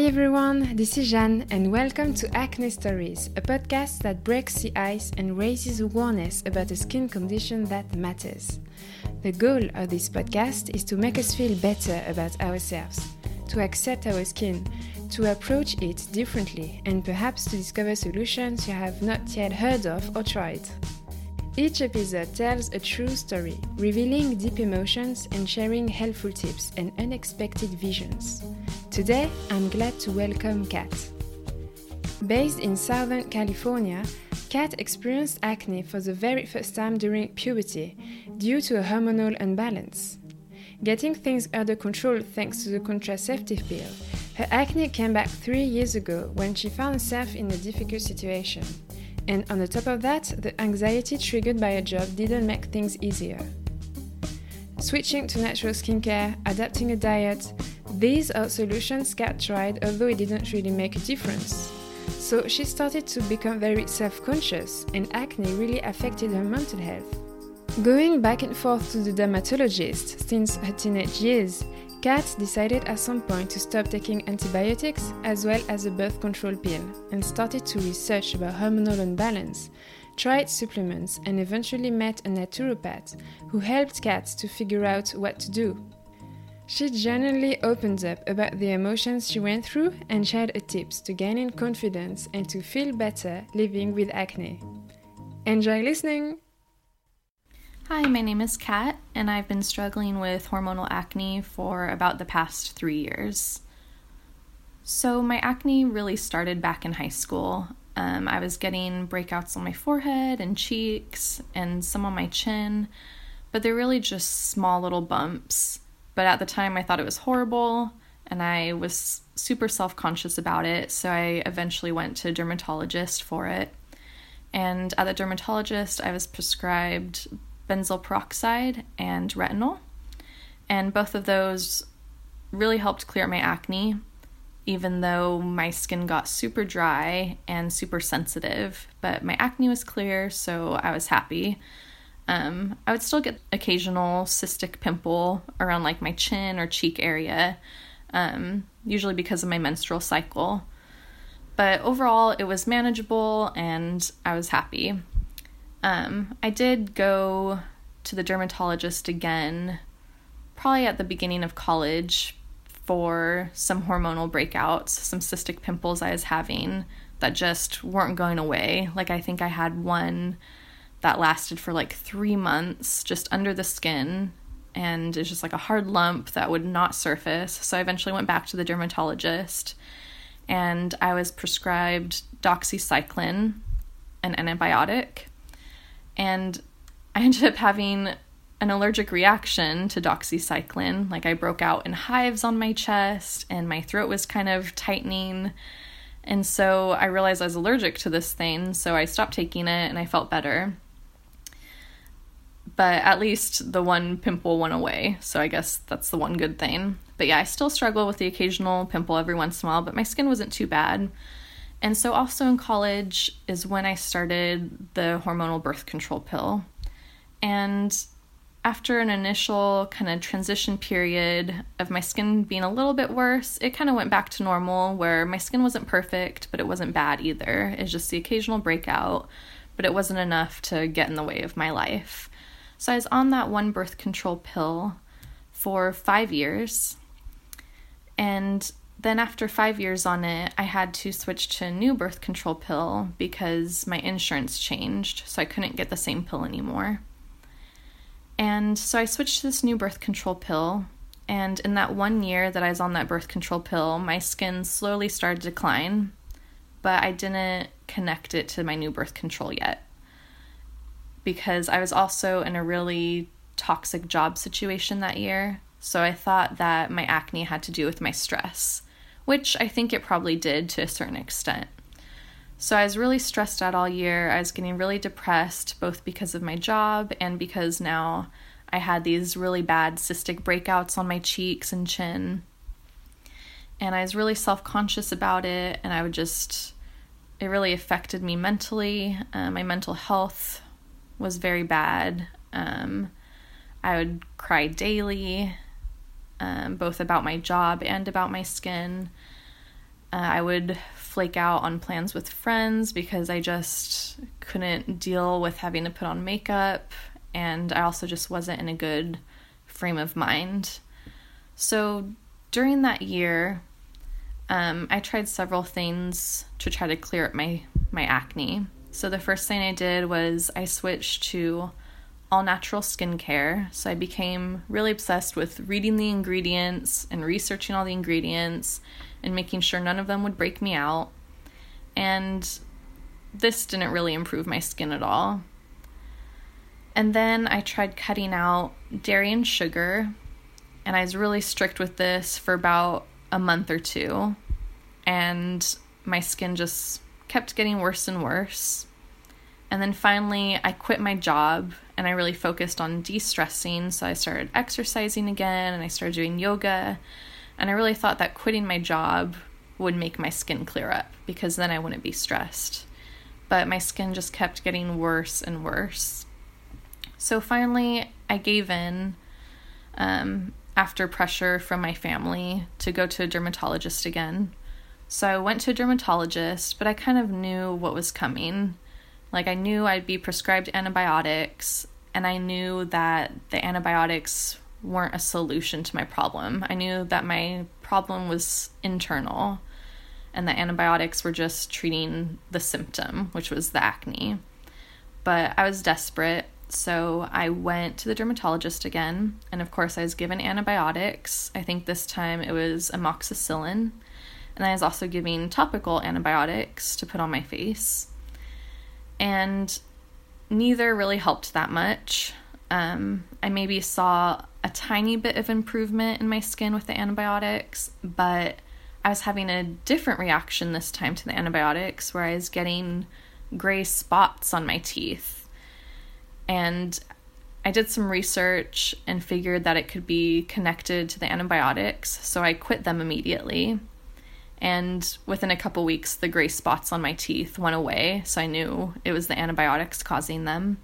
Hi everyone, this is Jeanne, and welcome to Acne Stories, a podcast that breaks the ice and raises awareness about a skin condition that matters. The goal of this podcast is to make us feel better about ourselves, to accept our skin, to approach it differently, and perhaps to discover solutions you have not yet heard of or tried. Each episode tells a true story, revealing deep emotions and sharing helpful tips and unexpected visions. Today, I'm glad to welcome Kat. Based in Southern California, Kat experienced acne for the very first time during puberty due to a hormonal imbalance. Getting things under control thanks to the contraceptive pill, her acne came back three years ago when she found herself in a difficult situation. And on the top of that, the anxiety triggered by a job didn't make things easier. Switching to natural skincare, adapting a diet, these are solutions Kat tried, although it didn't really make a difference. So she started to become very self conscious, and acne really affected her mental health. Going back and forth to the dermatologist since her teenage years, Kat decided at some point to stop taking antibiotics as well as a birth control pill and started to research about hormonal imbalance, tried supplements, and eventually met a naturopath who helped Kat to figure out what to do. She genuinely opened up about the emotions she went through and shared tips to gaining confidence and to feel better living with acne. Enjoy listening! Hi, my name is Kat, and I've been struggling with hormonal acne for about the past three years. So, my acne really started back in high school. Um, I was getting breakouts on my forehead and cheeks and some on my chin, but they're really just small little bumps. But at the time, I thought it was horrible, and I was super self conscious about it, so I eventually went to a dermatologist for it. And at the dermatologist, I was prescribed benzoyl peroxide and retinol. And both of those really helped clear my acne, even though my skin got super dry and super sensitive. But my acne was clear, so I was happy. Um, I would still get occasional cystic pimple around like my chin or cheek area, um, usually because of my menstrual cycle. But overall, it was manageable and I was happy. Um, I did go to the dermatologist again, probably at the beginning of college, for some hormonal breakouts, some cystic pimples I was having that just weren't going away. Like, I think I had one that lasted for like three months just under the skin, and it's just like a hard lump that would not surface. So I eventually went back to the dermatologist and I was prescribed doxycycline, an antibiotic and I ended up having an allergic reaction to doxycycline. Like I broke out in hives on my chest and my throat was kind of tightening. And so I realized I was allergic to this thing, so I stopped taking it and I felt better. But at least the one pimple went away, so I guess that's the one good thing. But yeah, I still struggle with the occasional pimple every once in a while, but my skin wasn't too bad. And so, also in college is when I started the hormonal birth control pill. And after an initial kind of transition period of my skin being a little bit worse, it kind of went back to normal where my skin wasn't perfect, but it wasn't bad either. It's just the occasional breakout, but it wasn't enough to get in the way of my life. So I was on that one birth control pill for five years. And then after five years on it, I had to switch to a new birth control pill because my insurance changed, so I couldn't get the same pill anymore. And so I switched to this new birth control pill, and in that one year that I was on that birth control pill, my skin slowly started to decline, but I didn't connect it to my new birth control yet because I was also in a really toxic job situation that year. So I thought that my acne had to do with my stress which I think it probably did to a certain extent. So I was really stressed out all year. I was getting really depressed, both because of my job and because now I had these really bad cystic breakouts on my cheeks and chin. And I was really self conscious about it, and I would just, it really affected me mentally. Uh, my mental health was very bad. Um, I would cry daily um, both about my job and about my skin. Uh, I would flake out on plans with friends because I just couldn't deal with having to put on makeup, and I also just wasn't in a good frame of mind. So during that year, um, I tried several things to try to clear up my, my acne. So the first thing I did was I switched to all natural skincare. So I became really obsessed with reading the ingredients and researching all the ingredients and making sure none of them would break me out. And this didn't really improve my skin at all. And then I tried cutting out dairy and sugar, and I was really strict with this for about a month or two. And my skin just kept getting worse and worse. And then finally, I quit my job and I really focused on de stressing. So I started exercising again and I started doing yoga. And I really thought that quitting my job would make my skin clear up because then I wouldn't be stressed. But my skin just kept getting worse and worse. So finally, I gave in um, after pressure from my family to go to a dermatologist again. So I went to a dermatologist, but I kind of knew what was coming. Like, I knew I'd be prescribed antibiotics, and I knew that the antibiotics weren't a solution to my problem. I knew that my problem was internal, and the antibiotics were just treating the symptom, which was the acne. But I was desperate, so I went to the dermatologist again, and of course, I was given antibiotics. I think this time it was amoxicillin, and I was also giving topical antibiotics to put on my face and neither really helped that much. Um, I maybe saw a tiny bit of improvement in my skin with the antibiotics, but I was having a different reaction this time to the antibiotics where I was getting gray spots on my teeth. And I did some research and figured that it could be connected to the antibiotics, so I quit them immediately and within a couple weeks the gray spots on my teeth went away so i knew it was the antibiotics causing them.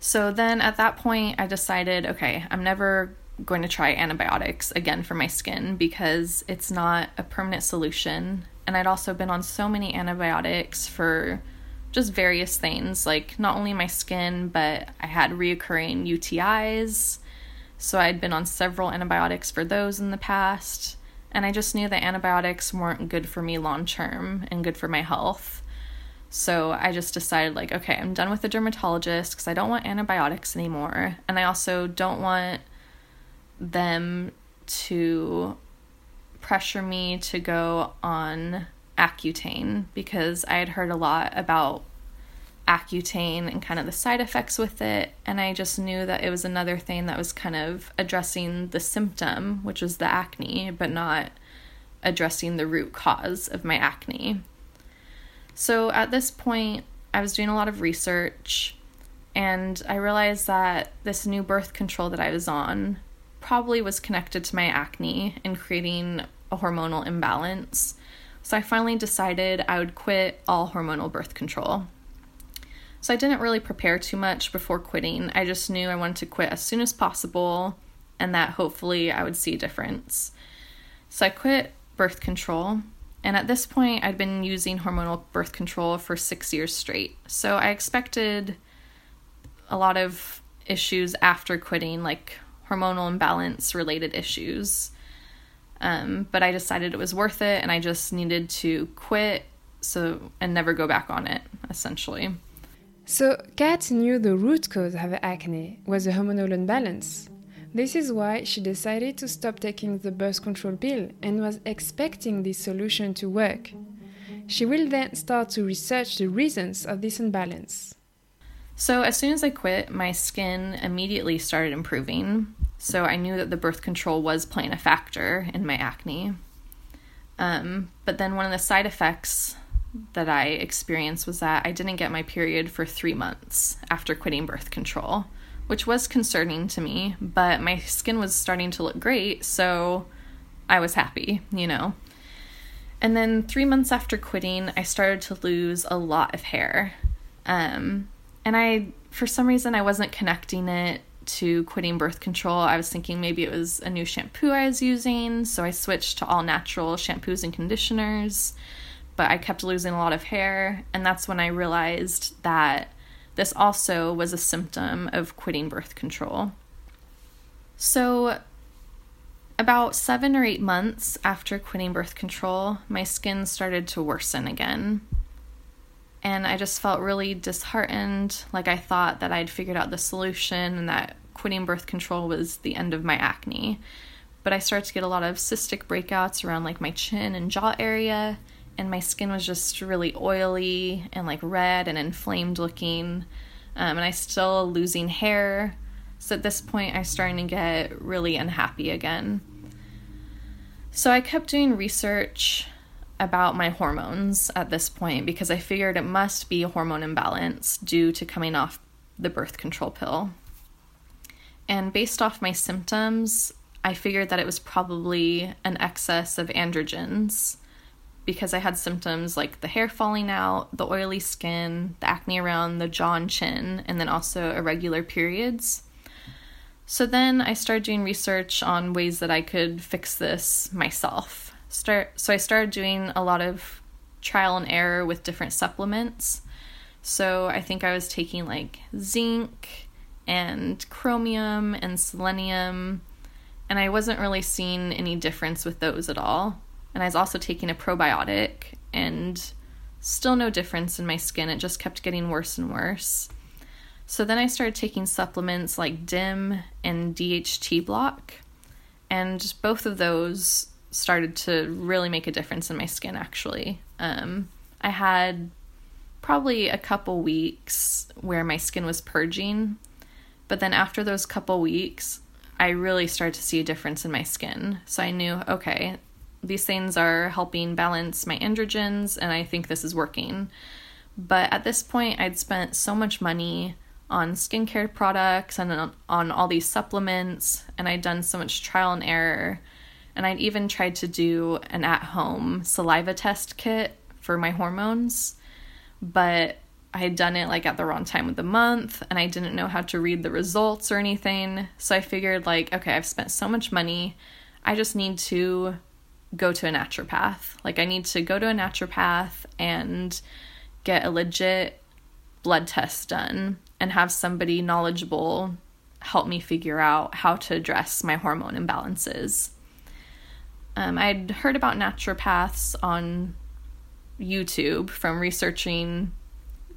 So then at that point i decided okay i'm never going to try antibiotics again for my skin because it's not a permanent solution. And i'd also been on so many antibiotics for just various things like not only my skin but i had reoccurring utis so i'd been on several antibiotics for those in the past and I just knew that antibiotics weren't good for me long term and good for my health. So I just decided, like, okay, I'm done with the dermatologist because I don't want antibiotics anymore. And I also don't want them to pressure me to go on Accutane because I had heard a lot about Accutane and kind of the side effects with it. And I just knew that it was another thing that was kind of addressing the symptom, which was the acne, but not addressing the root cause of my acne. So at this point, I was doing a lot of research and I realized that this new birth control that I was on probably was connected to my acne and creating a hormonal imbalance. So I finally decided I would quit all hormonal birth control. So I didn't really prepare too much before quitting. I just knew I wanted to quit as soon as possible and that hopefully I would see a difference. So I quit birth control. And at this point, I'd been using hormonal birth control for six years straight. So I expected a lot of issues after quitting, like hormonal imbalance related issues. Um, but I decided it was worth it and I just needed to quit so and never go back on it, essentially. So, Kat knew the root cause of her acne was a hormonal imbalance. This is why she decided to stop taking the birth control pill and was expecting this solution to work. She will then start to research the reasons of this imbalance. So, as soon as I quit, my skin immediately started improving. So, I knew that the birth control was playing a factor in my acne. Um, but then, one of the side effects that I experienced was that I didn't get my period for three months after quitting birth control, which was concerning to me, but my skin was starting to look great, so I was happy, you know. And then three months after quitting, I started to lose a lot of hair. Um, and I, for some reason, I wasn't connecting it to quitting birth control, I was thinking maybe it was a new shampoo I was using, so I switched to all natural shampoos and conditioners. But I kept losing a lot of hair, and that's when I realized that this also was a symptom of quitting birth control. So, about seven or eight months after quitting birth control, my skin started to worsen again. And I just felt really disheartened, like I thought that I'd figured out the solution and that quitting birth control was the end of my acne. But I started to get a lot of cystic breakouts around like my chin and jaw area, and my skin was just really oily and like red and inflamed looking. Um, and I still losing hair. So at this point, I was starting to get really unhappy again. So I kept doing research about my hormones at this point because I figured it must be a hormone imbalance due to coming off the birth control pill. And based off my symptoms, I figured that it was probably an excess of androgens because I had symptoms like the hair falling out, the oily skin, the acne around the jaw and chin, and then also irregular periods. So then I started doing research on ways that I could fix this myself. Start so I started doing a lot of trial and error with different supplements. So I think I was taking like zinc and chromium and selenium and I wasn't really seeing any difference with those at all. And I was also taking a probiotic and still no difference in my skin. It just kept getting worse and worse. So then I started taking supplements like DIM and DHT block, and both of those started to really make a difference in my skin actually. Um, I had probably a couple weeks where my skin was purging, but then after those couple weeks, I really started to see a difference in my skin. So I knew, okay, these things are helping balance my androgens, and I think this is working. But at this point, I'd spent so much money on skincare products and on, all these supplements, and I'd done so much trial and error. And I'd even tried to do an at home saliva test kit for my hormones, but I had done it like at the wrong time of the month and I didn't know how to read the results or anything. So I figured, like, okay, I've spent so much money. I just need to go to a naturopath. Like, I need to go to a naturopath and get a legit blood test done and have somebody knowledgeable help me figure out how to address my hormone imbalances. Um, I'd heard about naturopaths on YouTube from researching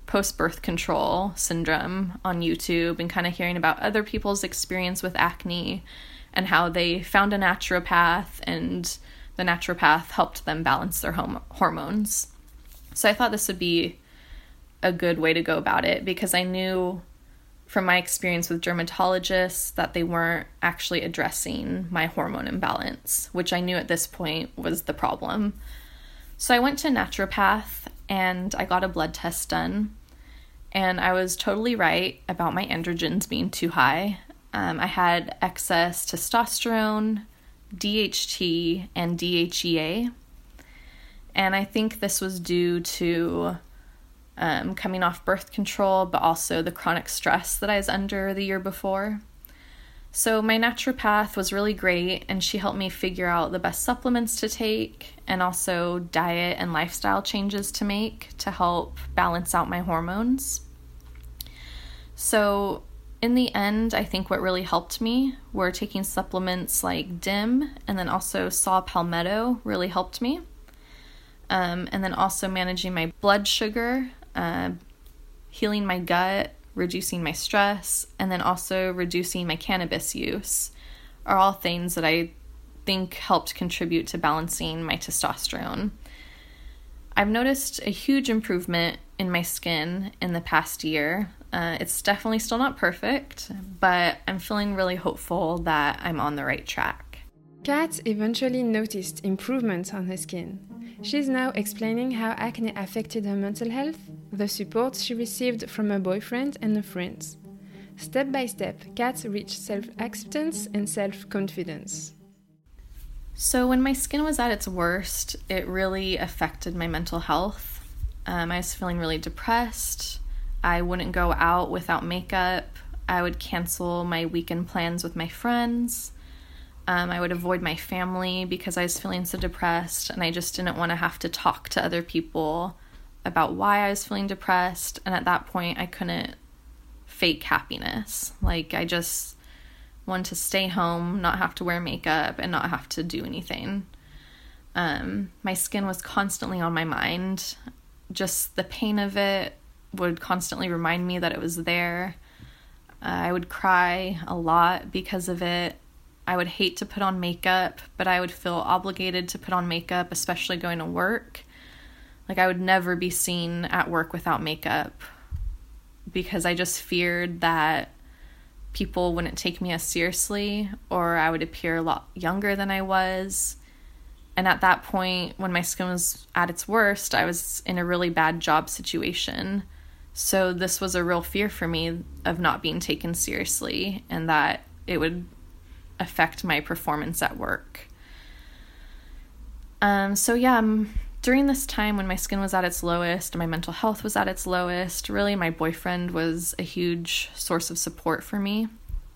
post birth control syndrome on YouTube and kind of hearing about other people's experience with acne and how they found a naturopath and the naturopath helped them balance their hom- hormones. So I thought this would be a good way to go about it because I knew from my experience with dermatologists that they weren't actually addressing my hormone imbalance, which I knew at this point was the problem. So I went to naturopath and I got a blood test done. And I was totally right about my androgens being too high. Um, I had excess testosterone, DHT, and DHEA. And I think this was due to um, coming off birth control, but also the chronic stress that I was under the year before. So, my naturopath was really great, and she helped me figure out the best supplements to take and also diet and lifestyle changes to make to help balance out my hormones. So, in the end, I think what really helped me were taking supplements like DIM and then also saw palmetto really helped me. Um, and then also managing my blood sugar uh, healing my gut, reducing my stress, and then also reducing my cannabis use are all things that I think helped contribute to balancing my testosterone. I've noticed a huge improvement in my skin in the past year. Uh, it's definitely still not perfect, but I'm feeling really hopeful that I'm on the right track. Kat eventually noticed improvements on her skin. She's now explaining how acne affected her mental health, the support she received from her boyfriend and her friends. Step by step, Kat reached self acceptance and self confidence. So, when my skin was at its worst, it really affected my mental health. Um, I was feeling really depressed. I wouldn't go out without makeup. I would cancel my weekend plans with my friends. Um, I would avoid my family because I was feeling so depressed and I just didn't want to have to talk to other people about why I was feeling depressed. And at that point, I couldn't fake happiness. Like, I just wanted to stay home, not have to wear makeup, and not have to do anything. Um, my skin was constantly on my mind. Just the pain of it would constantly remind me that it was there. Uh, I would cry a lot because of it. I would hate to put on makeup, but I would feel obligated to put on makeup, especially going to work. Like, I would never be seen at work without makeup because I just feared that people wouldn't take me as seriously or I would appear a lot younger than I was. And at that point, when my skin was at its worst, I was in a really bad job situation. So, this was a real fear for me of not being taken seriously and that it would affect my performance at work. Um, so, yeah, um, during this time when my skin was at its lowest, my mental health was at its lowest, really, my boyfriend was a huge source of support for me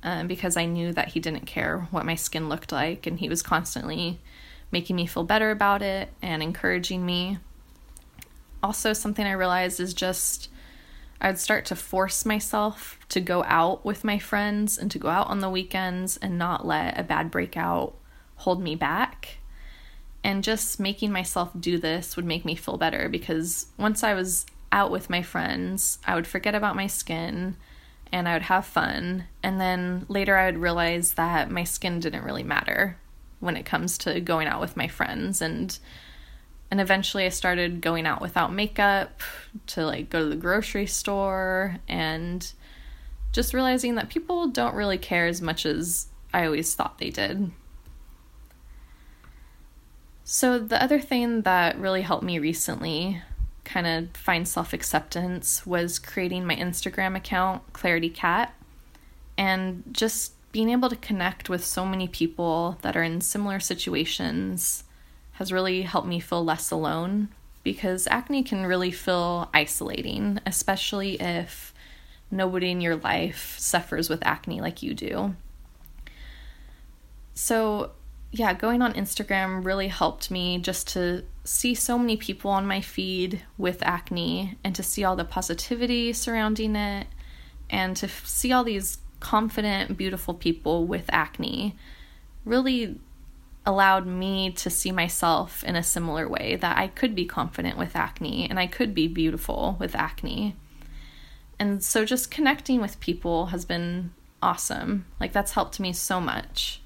um, because I knew that he didn't care what my skin looked like and he was constantly making me feel better about it and encouraging me. Also, something I realized is just I'd start to force myself to go out with my friends and to go out on the weekends and not let a bad breakout hold me back. And just making myself do this would make me feel better because once I was out with my friends, I would forget about my skin and I would have fun. And then later I would realize that my skin didn't really matter when it comes to going out with my friends and and eventually I started going out without makeup to like go to the grocery store and just realizing that people don't really care as much as I always thought they did. So, the other thing that really helped me recently kind of find self acceptance was creating my Instagram account, Clarity Kat, and just being able to connect with so many people that are in similar situations has really helped me feel less alone because acne can really feel isolating, especially if nobody in your life suffers with acne like you do. So, yeah, going on Instagram really helped me just to see so many people on my feed with acne and to see all the positivity surrounding it and to see all these confident, beautiful people with acne really allowed me to see myself in a similar way that I could be confident with acne and I could be beautiful with acne. And so just connecting with people has been awesome. Like that's helped me so much.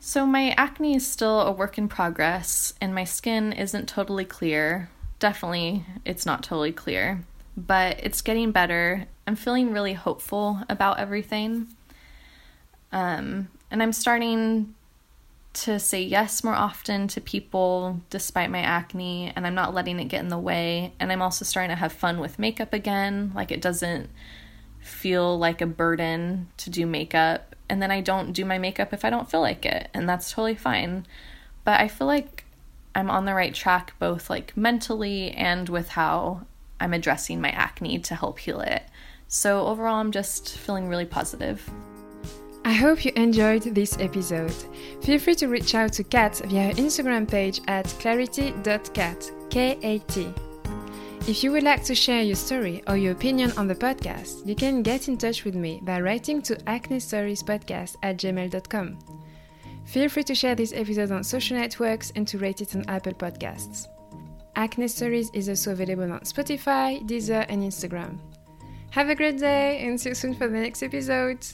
So my acne is still a work in progress and my skin isn't totally clear. Definitely it's not totally clear, but it's getting better. I'm feeling really hopeful about everything. Um, and I'm starting to say yes more often to people despite my acne and I'm not letting it get in the way. And I'm also starting to have fun with makeup again. Like it doesn't feel like a burden to do makeup. And then I don't do my makeup if I don't feel like it and that's totally fine. But I feel like I'm on the right track both like mentally and with how I'm addressing my acne to help heal it. So overall I'm just feeling really positive I hope you enjoyed this episode. Feel free to reach out to Kat via her Instagram page at clarity.kat, K-A-T. If you would like to share your story or your opinion on the podcast, you can get in touch with me by writing to acnestoriespodcast at gmail.com. Feel free to share this episode on social networks and to rate it on Apple Podcasts. Acne Stories is also available on Spotify, Deezer, and Instagram. Have a great day and see you soon for the next episode.